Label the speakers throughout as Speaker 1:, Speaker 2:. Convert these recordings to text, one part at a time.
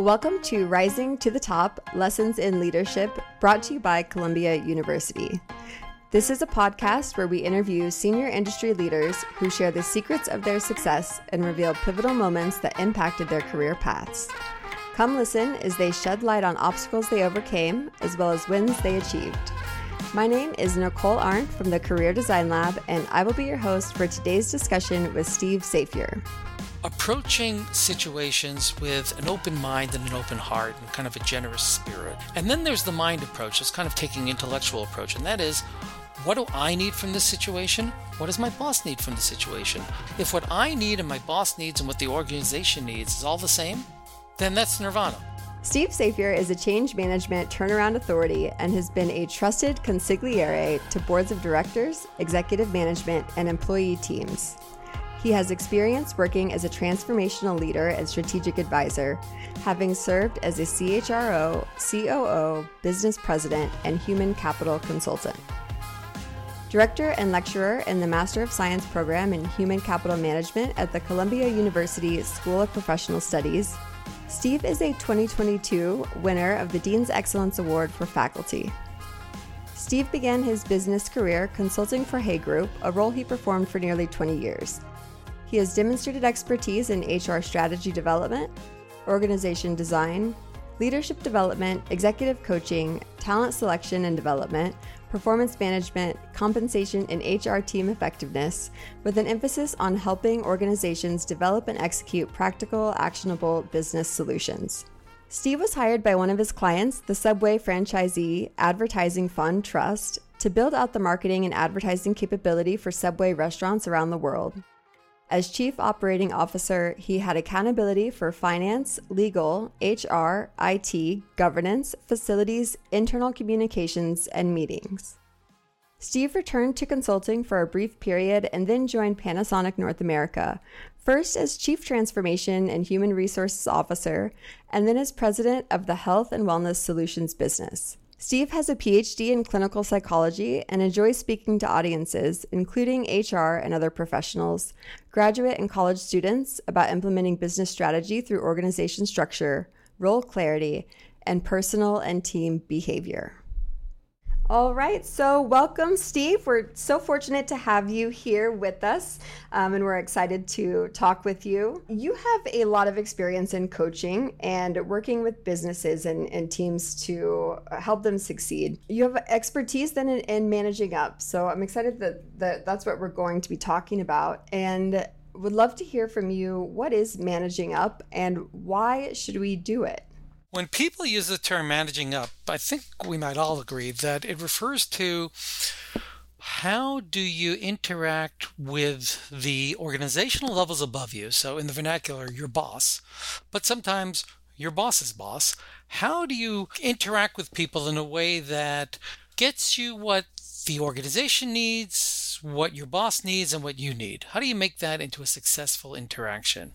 Speaker 1: Welcome to Rising to the Top Lessons in Leadership, brought to you by Columbia University. This is a podcast where we interview senior industry leaders who share the secrets of their success and reveal pivotal moments that impacted their career paths. Come listen as they shed light on obstacles they overcame as well as wins they achieved. My name is Nicole Arndt from the Career Design Lab, and I will be your host for today's discussion with Steve Safier
Speaker 2: approaching situations with an open mind and an open heart and kind of a generous spirit. And then there's the mind approach, it's kind of taking intellectual approach, and that is what do I need from this situation? What does my boss need from the situation? If what I need and my boss needs and what the organization needs is all the same, then that's nirvana.
Speaker 1: Steve Safier is a change management turnaround authority and has been a trusted consigliere to boards of directors, executive management, and employee teams. He has experience working as a transformational leader and strategic advisor, having served as a CHRO, COO, business president, and human capital consultant. Director and lecturer in the Master of Science program in Human Capital Management at the Columbia University School of Professional Studies, Steve is a 2022 winner of the Dean's Excellence Award for Faculty. Steve began his business career consulting for Hay Group, a role he performed for nearly 20 years. He has demonstrated expertise in HR strategy development, organization design, leadership development, executive coaching, talent selection and development, performance management, compensation, and HR team effectiveness, with an emphasis on helping organizations develop and execute practical, actionable business solutions. Steve was hired by one of his clients, the Subway franchisee Advertising Fund Trust, to build out the marketing and advertising capability for Subway restaurants around the world. As Chief Operating Officer, he had accountability for finance, legal, HR, IT, governance, facilities, internal communications, and meetings. Steve returned to consulting for a brief period and then joined Panasonic North America, first as Chief Transformation and Human Resources Officer, and then as President of the Health and Wellness Solutions business. Steve has a PhD in clinical psychology and enjoys speaking to audiences, including HR and other professionals, graduate and college students, about implementing business strategy through organization structure, role clarity, and personal and team behavior. All right, so welcome, Steve. We're so fortunate to have you here with us, um, and we're excited to talk with you. You have a lot of experience in coaching and working with businesses and, and teams to help them succeed. You have expertise then in, in managing up, so I'm excited that, that that's what we're going to be talking about. And would love to hear from you what is managing up and why should we do it?
Speaker 2: When people use the term managing up, I think we might all agree that it refers to how do you interact with the organizational levels above you? So, in the vernacular, your boss, but sometimes your boss's boss. How do you interact with people in a way that gets you what the organization needs, what your boss needs, and what you need? How do you make that into a successful interaction?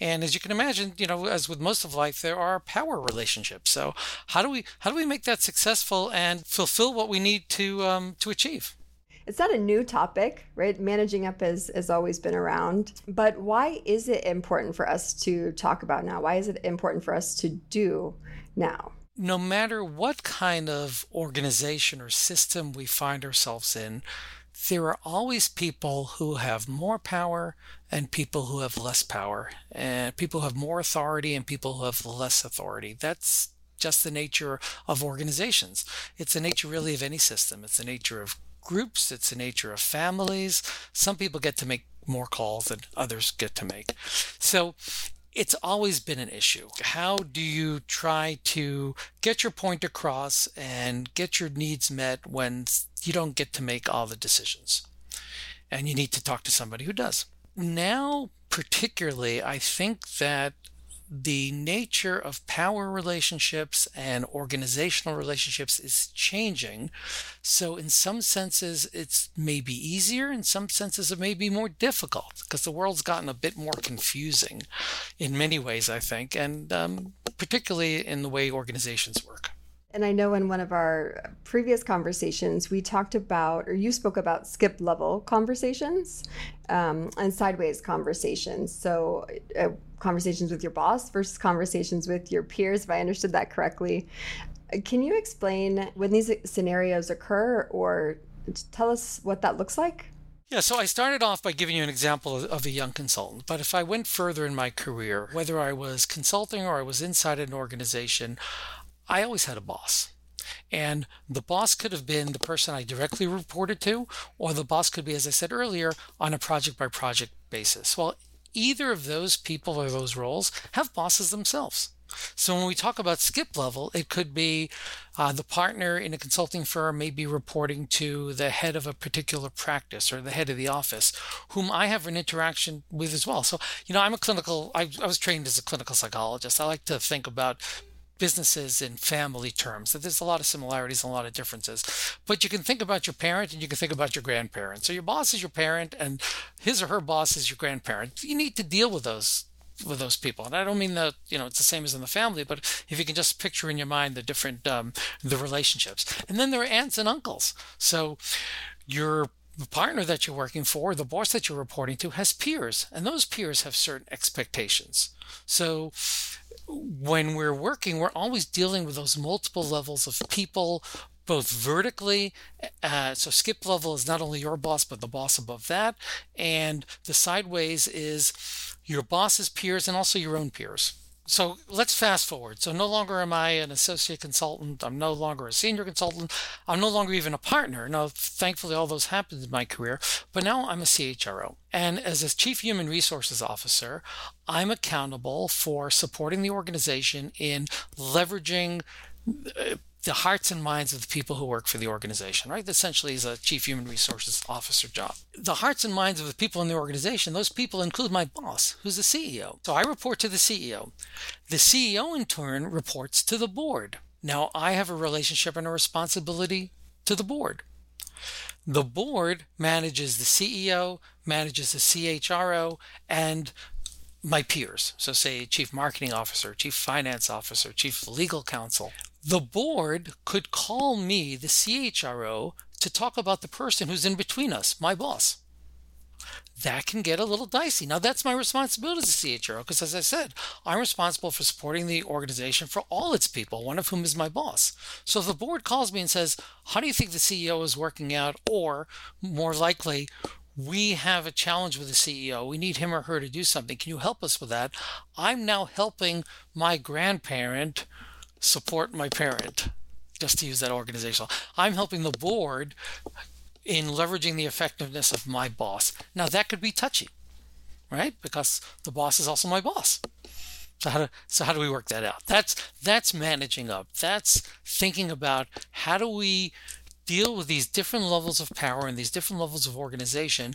Speaker 2: And as you can imagine, you know, as with most of life, there are power relationships. So how do we how do we make that successful and fulfill what we need to um, to achieve?
Speaker 1: It's not a new topic, right? Managing up has, has always been around. But why is it important for us to talk about now? Why is it important for us to do now?
Speaker 2: No matter what kind of organization or system we find ourselves in, there are always people who have more power and people who have less power, and people who have more authority and people who have less authority. That's just the nature of organizations. It's the nature really of any system. It's the nature of groups. It's the nature of families. Some people get to make more calls than others get to make. So it's always been an issue. How do you try to get your point across and get your needs met when you don't get to make all the decisions? And you need to talk to somebody who does. Now, particularly, I think that the nature of power relationships and organizational relationships is changing. So, in some senses, it's maybe easier. In some senses, it may be more difficult because the world's gotten a bit more confusing in many ways, I think, and um, particularly in the way organizations work.
Speaker 1: And I know in one of our previous conversations, we talked about, or you spoke about skip level conversations um, and sideways conversations. So, uh, conversations with your boss versus conversations with your peers, if I understood that correctly. Can you explain when these scenarios occur or tell us what that looks like?
Speaker 2: Yeah, so I started off by giving you an example of, of, a young consultant. But if I went further in my career, whether I was consulting or I was inside an organization, I always had a boss. And the boss could have been the person I directly reported to, or the boss could be, as I said earlier, on a project by project basis. Well, either of those people or those roles have bosses themselves. So when we talk about skip level, it could be uh, the partner in a consulting firm may be reporting to the head of a particular practice or the head of the office, whom I have an interaction with as well. So, you know, I'm a clinical, I, I was trained as a clinical psychologist. I like to think about businesses in family terms. That there's a lot of similarities and a lot of differences. But you can think about your parent and you can think about your grandparent. So your boss is your parent and his or her boss is your grandparent. You need to deal with those with those people. And I don't mean that you know it's the same as in the family, but if you can just picture in your mind the different um, the relationships, and then there are aunts and uncles. So your partner that you're working for, the boss that you're reporting to, has peers, and those peers have certain expectations. So when we're working, we're always dealing with those multiple levels of people, both vertically. Uh, so skip level is not only your boss, but the boss above that. And the sideways is your boss's peers and also your own peers. So let's fast forward. So no longer am I an associate consultant. I'm no longer a senior consultant. I'm no longer even a partner. Now, thankfully, all those happened in my career. But now I'm a CHRO. And as a chief human resources officer, I'm accountable for supporting the organization in leveraging uh, the hearts and minds of the people who work for the organization, right? Essentially is a chief human resources officer job. The hearts and minds of the people in the organization, those people include my boss, who's the CEO. So I report to the CEO. The CEO, in turn, reports to the board. Now I have a relationship and a responsibility to the board. The board manages the CEO, manages the CHRO, and my peers. So, say, chief marketing officer, chief finance officer, chief legal counsel the board could call me, the CHRO, to talk about the person who's in between us, my boss. That can get a little dicey. Now, that's my responsibility as a CHRO, because as I said, I'm responsible for supporting the organization for all its people, one of whom is my boss. So if the board calls me and says, How do you think the CEO is working out? Or more likely, we have a challenge with the CEO. We need him or her to do something. Can you help us with that? I'm now helping my grandparent support my parent, just to use that organizational. I'm helping the board in leveraging the effectiveness of my boss. Now that could be touchy, right? Because the boss is also my boss. So how do, so how do we work that out? That's that's managing up. That's thinking about how do we deal with these different levels of power and these different levels of organization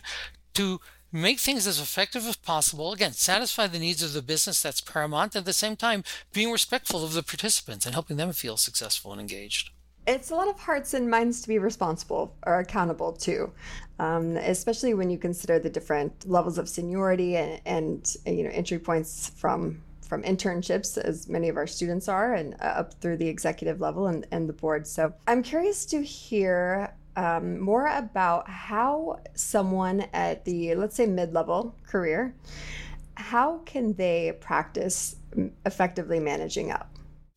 Speaker 2: to make things as effective as possible. Again, satisfy the needs of the business that's paramount. At the same time, being respectful of the participants and helping them feel successful and engaged.
Speaker 1: It's a lot of hearts and minds to be responsible or accountable to, um, especially when you consider the different levels of seniority and, and you know entry points from from internships, as many of our students are, and uh, up through the executive level and, and the board. So I'm curious to hear um, more about how someone at the, let's say, mid level career, how can they practice effectively managing up?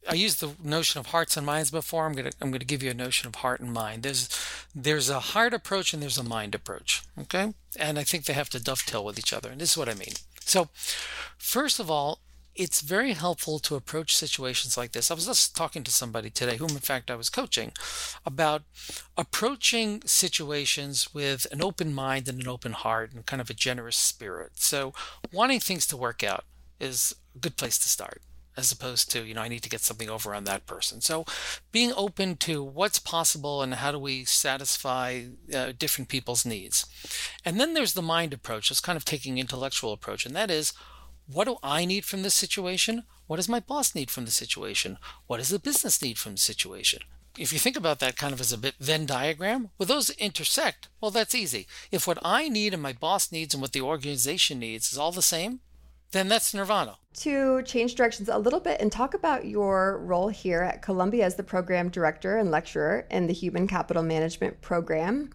Speaker 2: I used the notion of hearts and minds before. I'm gonna I'm gonna give you a notion of heart and mind. There's there's a heart approach and there's a mind approach. Okay, and I think they have to dovetail with each other. And this is what I mean. So, first of all, it's very helpful to approach situations like this. I was just talking to somebody today, whom in fact I was coaching, about approaching situations with an open mind and an open heart and kind of a generous spirit. So, wanting things to work out is a good place to start as opposed to, you know, I need to get something over on that person. So, being open to what's possible and how do we satisfy uh, different people's needs. And then there's the mind approach, it's kind of taking intellectual approach, and that is what do I need from this situation? What does my boss need from the situation? What does the business need from the situation? If you think about that kind of as a bit Venn diagram, well, those intersect. Well, that's easy. If what I need and my boss needs and what the organization needs is all the same, then that's nirvana.
Speaker 1: To change directions a little bit and talk about your role here at Columbia as the program director and lecturer in the Human Capital Management program.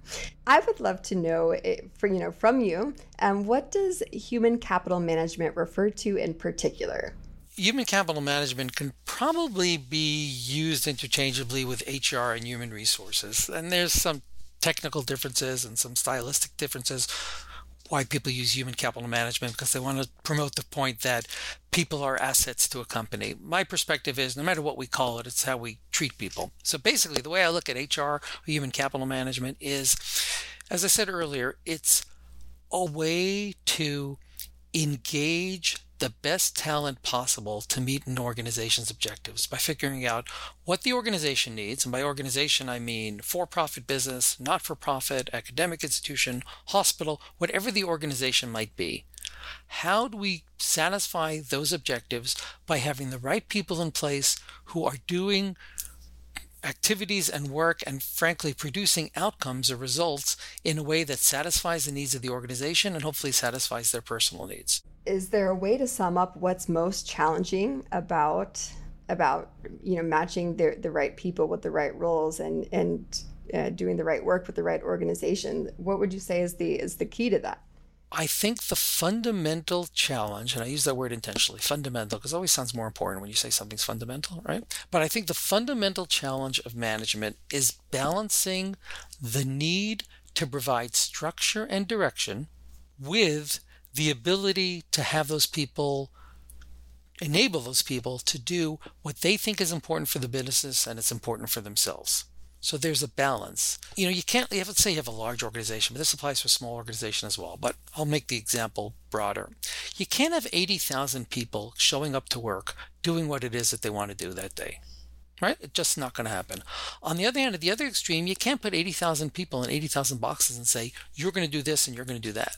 Speaker 1: I would love to know, eh, for you know, from you, um, what does human capital management refer to in particular?
Speaker 2: Human capital management can probably be used interchangeably with HR and human resources, and there's some technical differences and some stylistic differences why people use human capital management because they want to promote the point that people are assets to a company. My perspective is no matter what we call it, it's how we treat people. So basically, the way I look at HR, or human capital management, is as I said earlier, it's a way to engage the best talent possible to meet an organization's objectives by figuring out what the organization needs. And by organization, I mean for profit business, not for profit, academic institution, hospital, whatever the organization might be. How do we satisfy those objectives by having the right people in place who are doing activities and work and frankly producing outcomes or results in a way that satisfies the needs of the organization and hopefully satisfies their personal needs
Speaker 1: is there a way to sum up what's most challenging about about you know matching the the right people with the right roles and and uh, doing the right work with the right organization? What would you say is the is the key to that?
Speaker 2: I think the fundamental challenge, and I use that word intentionally, fundamental, because it always sounds more important when you say something's fundamental, right? But I think the fundamental challenge of management is balancing the need to provide structure and direction with the ability to have those people enable those people to do what they think is important for the business and it's important for themselves. So there's a balance. You know, you can't, you have, let's say you have a large organization, but this applies to a small organization as well. But I'll make the example broader. You can't have 80,000 people showing up to work doing what it is that they want to do that day. Right? It's just not going to happen. On the other hand, at the other extreme, you can't put 80,000 people in 80,000 boxes and say, you're going to do this and you're going to do that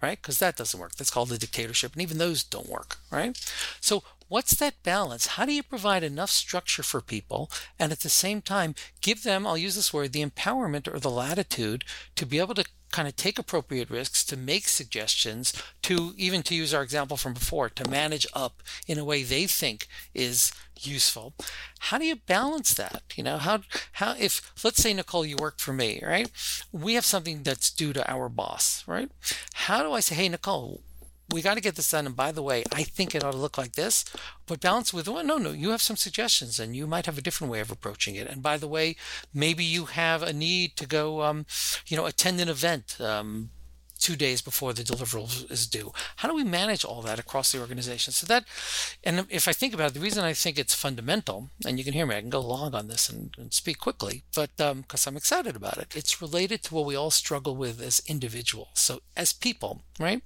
Speaker 2: right? Because that doesn't work. That's called a dictatorship, and even those don't work, right? So, what's that balance? How do you provide enough structure for people and at the same time give them, I'll use this word, the empowerment or the latitude to be able to kind of take appropriate risks, to make suggestions, to even to use our example from before, to manage up in a way they think is useful. How do you balance that? You know, how how if let's say Nicole, you work for me, right? We have something that's due to our boss, right? How do I say, hey Nicole, we got to get this done. And by the way, I think it ought to look like this, but balance with, well, no, no, you have some suggestions and you might have a different way of approaching it. And by the way, maybe you have a need to go, um, you know, attend an event. Um, two days before the deliverable is due. How do we manage all that across the organization? So that, and if I think about it, the reason I think it's fundamental, and you can hear me, I can go long on this and, and speak quickly, but because um, I'm excited about it, it's related to what we all struggle with as individuals. So as people, right?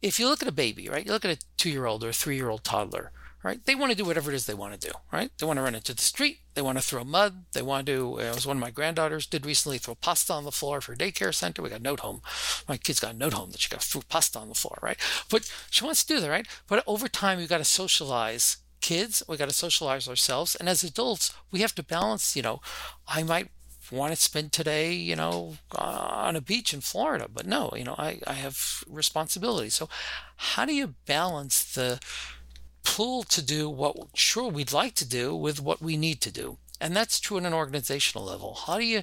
Speaker 2: If you look at a baby, right? You look at a two-year-old or a three-year-old toddler right? They want to do whatever it is they want to do, right? They want to run into the street. They want to throw mud. They want to, uh, as one of my granddaughters did recently, throw pasta on the floor for daycare center. We got a note home. My kid's got a note home that she got threw pasta on the floor, right? But she wants to do that, right? But over time, we've got to socialize kids. We got to socialize ourselves. And as adults, we have to balance, you know, I might want to spend today, you know, uh, on a beach in Florida, but no, you know, I, I have responsibilities. So how do you balance the, pull to do what sure we'd like to do with what we need to do. And that's true at an organizational level. How do you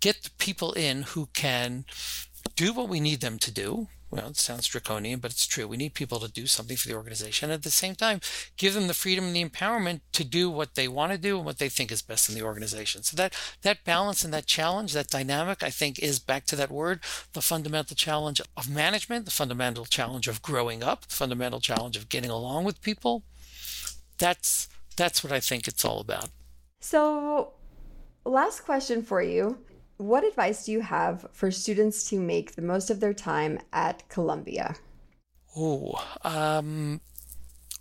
Speaker 2: get the people in who can do what we need them to do, well, it sounds draconian, but it's true. We need people to do something for the organization. At the same time, give them the freedom and the empowerment to do what they want to do and what they think is best in the organization. So that that balance and that challenge, that dynamic, I think, is back to that word, the fundamental challenge of management, the fundamental challenge of growing up, the fundamental challenge of getting along with people. That's that's what I think it's all about.
Speaker 1: So, last question for you what advice do you have for students to make the most of their time at Columbia?
Speaker 2: Oh, um,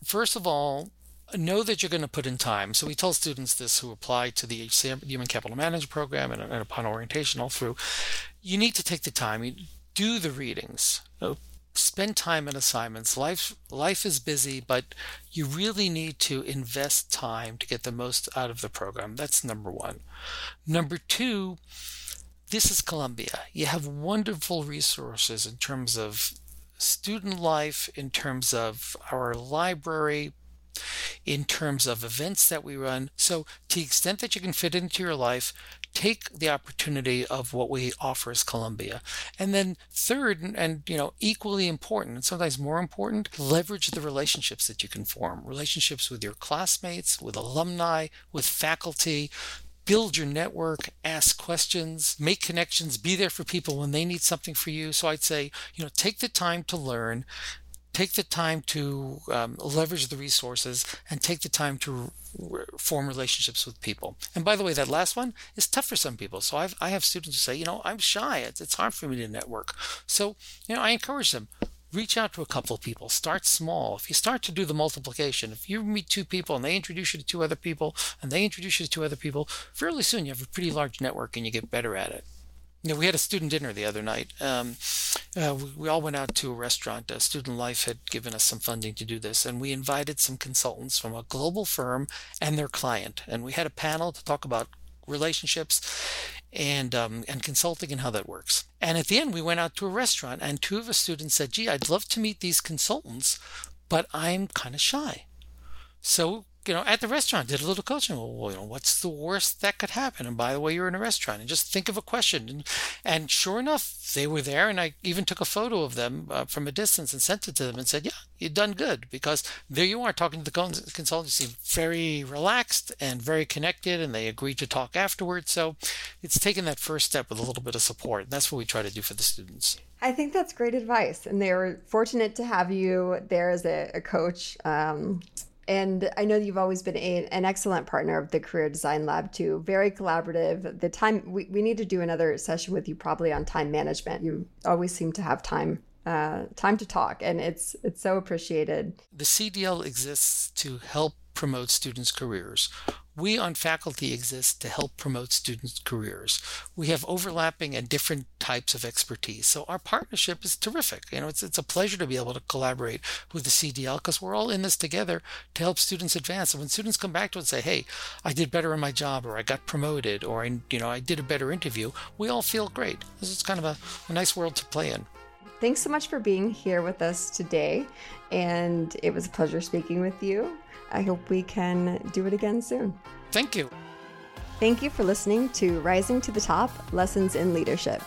Speaker 2: first of all, know that you're going to put in time. So we tell students this who apply to the HCM Human Capital Management Program and, and upon orientation all through. You need to take the time. You do the readings. Spend time in assignments. Life life is busy, but you really need to invest time to get the most out of the program. That's number one. Number two this is Columbia. You have wonderful resources in terms of student life, in terms of our library, in terms of events that we run. So, to the extent that you can fit into your life, take the opportunity of what we offer as Columbia. And then third, and you know, equally important, and sometimes more important, leverage the relationships that you can form. Relationships with your classmates, with alumni, with faculty, build your network, ask questions, make connections, be there for people when they need something for you. So I'd say, you know, take the time to learn, take the time to um, leverage the resources and take the time to re- form relationships with people. And by the way, that last one is tough for some people. So I've, I have students who say, you know, I'm shy. It's, it's hard for me to network. So, you know, I encourage them, reach out to a couple of people. Start small. If you start to do the multiplication, if you meet two people and they introduce you to two other people and they introduce you to two other people, fairly soon you have a pretty large network and you get better at it. You know, we had a student dinner the other night. Um, uh, we, we, all went out to a restaurant. Uh, student Life had given us some funding to do this, and we invited some consultants from a global firm and their client. And we had a panel to talk about relationships and um, and consulting and how that works. And at the end, we went out to a restaurant, and two of the students said, "Gee, I'd love to meet these consultants, but I'm kind of shy." So you know, at the restaurant, did a little coaching. Well, you know, what's the worst that could happen? And by the way, you're in a restaurant, and just think of a question. And, and sure enough, they were there, and I even took a photo of them uh, from a distance and sent it to them and said, "Yeah, you've done good," because there you are talking to the consultant. You seem very relaxed and very connected, and they agreed to talk afterwards. So, it's taking that first step with a little bit of support. And that's what we try to do for the students.
Speaker 1: I think that's great advice, and they were fortunate to have you there as a, a coach. Um, and I know you've always been a, an excellent partner of the Career Design Lab too. Very collaborative. The time we, we need to do another session with you probably on time management. You always seem to have time uh, time to talk, and it's it's so appreciated.
Speaker 2: The CDL exists to help promote students' careers. We on faculty exist to help promote students' careers. We have overlapping and different types of expertise. So our partnership is terrific. You know, it's, it's a pleasure to be able to collaborate with the CDL because we're all in this together to help students advance. And when students come back to us and say, hey, I did better in my job or I got promoted or, I, you know, I did a better interview, we all feel great. This is kind of a, a nice world to play in.
Speaker 1: Thanks so much for being here with us today. And it was a pleasure speaking with you. I hope we can do it again soon.
Speaker 2: Thank you.
Speaker 1: Thank you for listening to Rising to the Top Lessons in Leadership.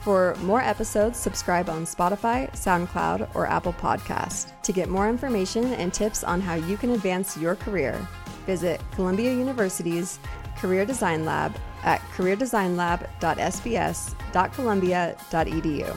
Speaker 1: For more episodes, subscribe on Spotify, SoundCloud, or Apple Podcast. To get more information and tips on how you can advance your career, visit Columbia University's Career Design Lab at careerdesignlab.sps.columbia.edu.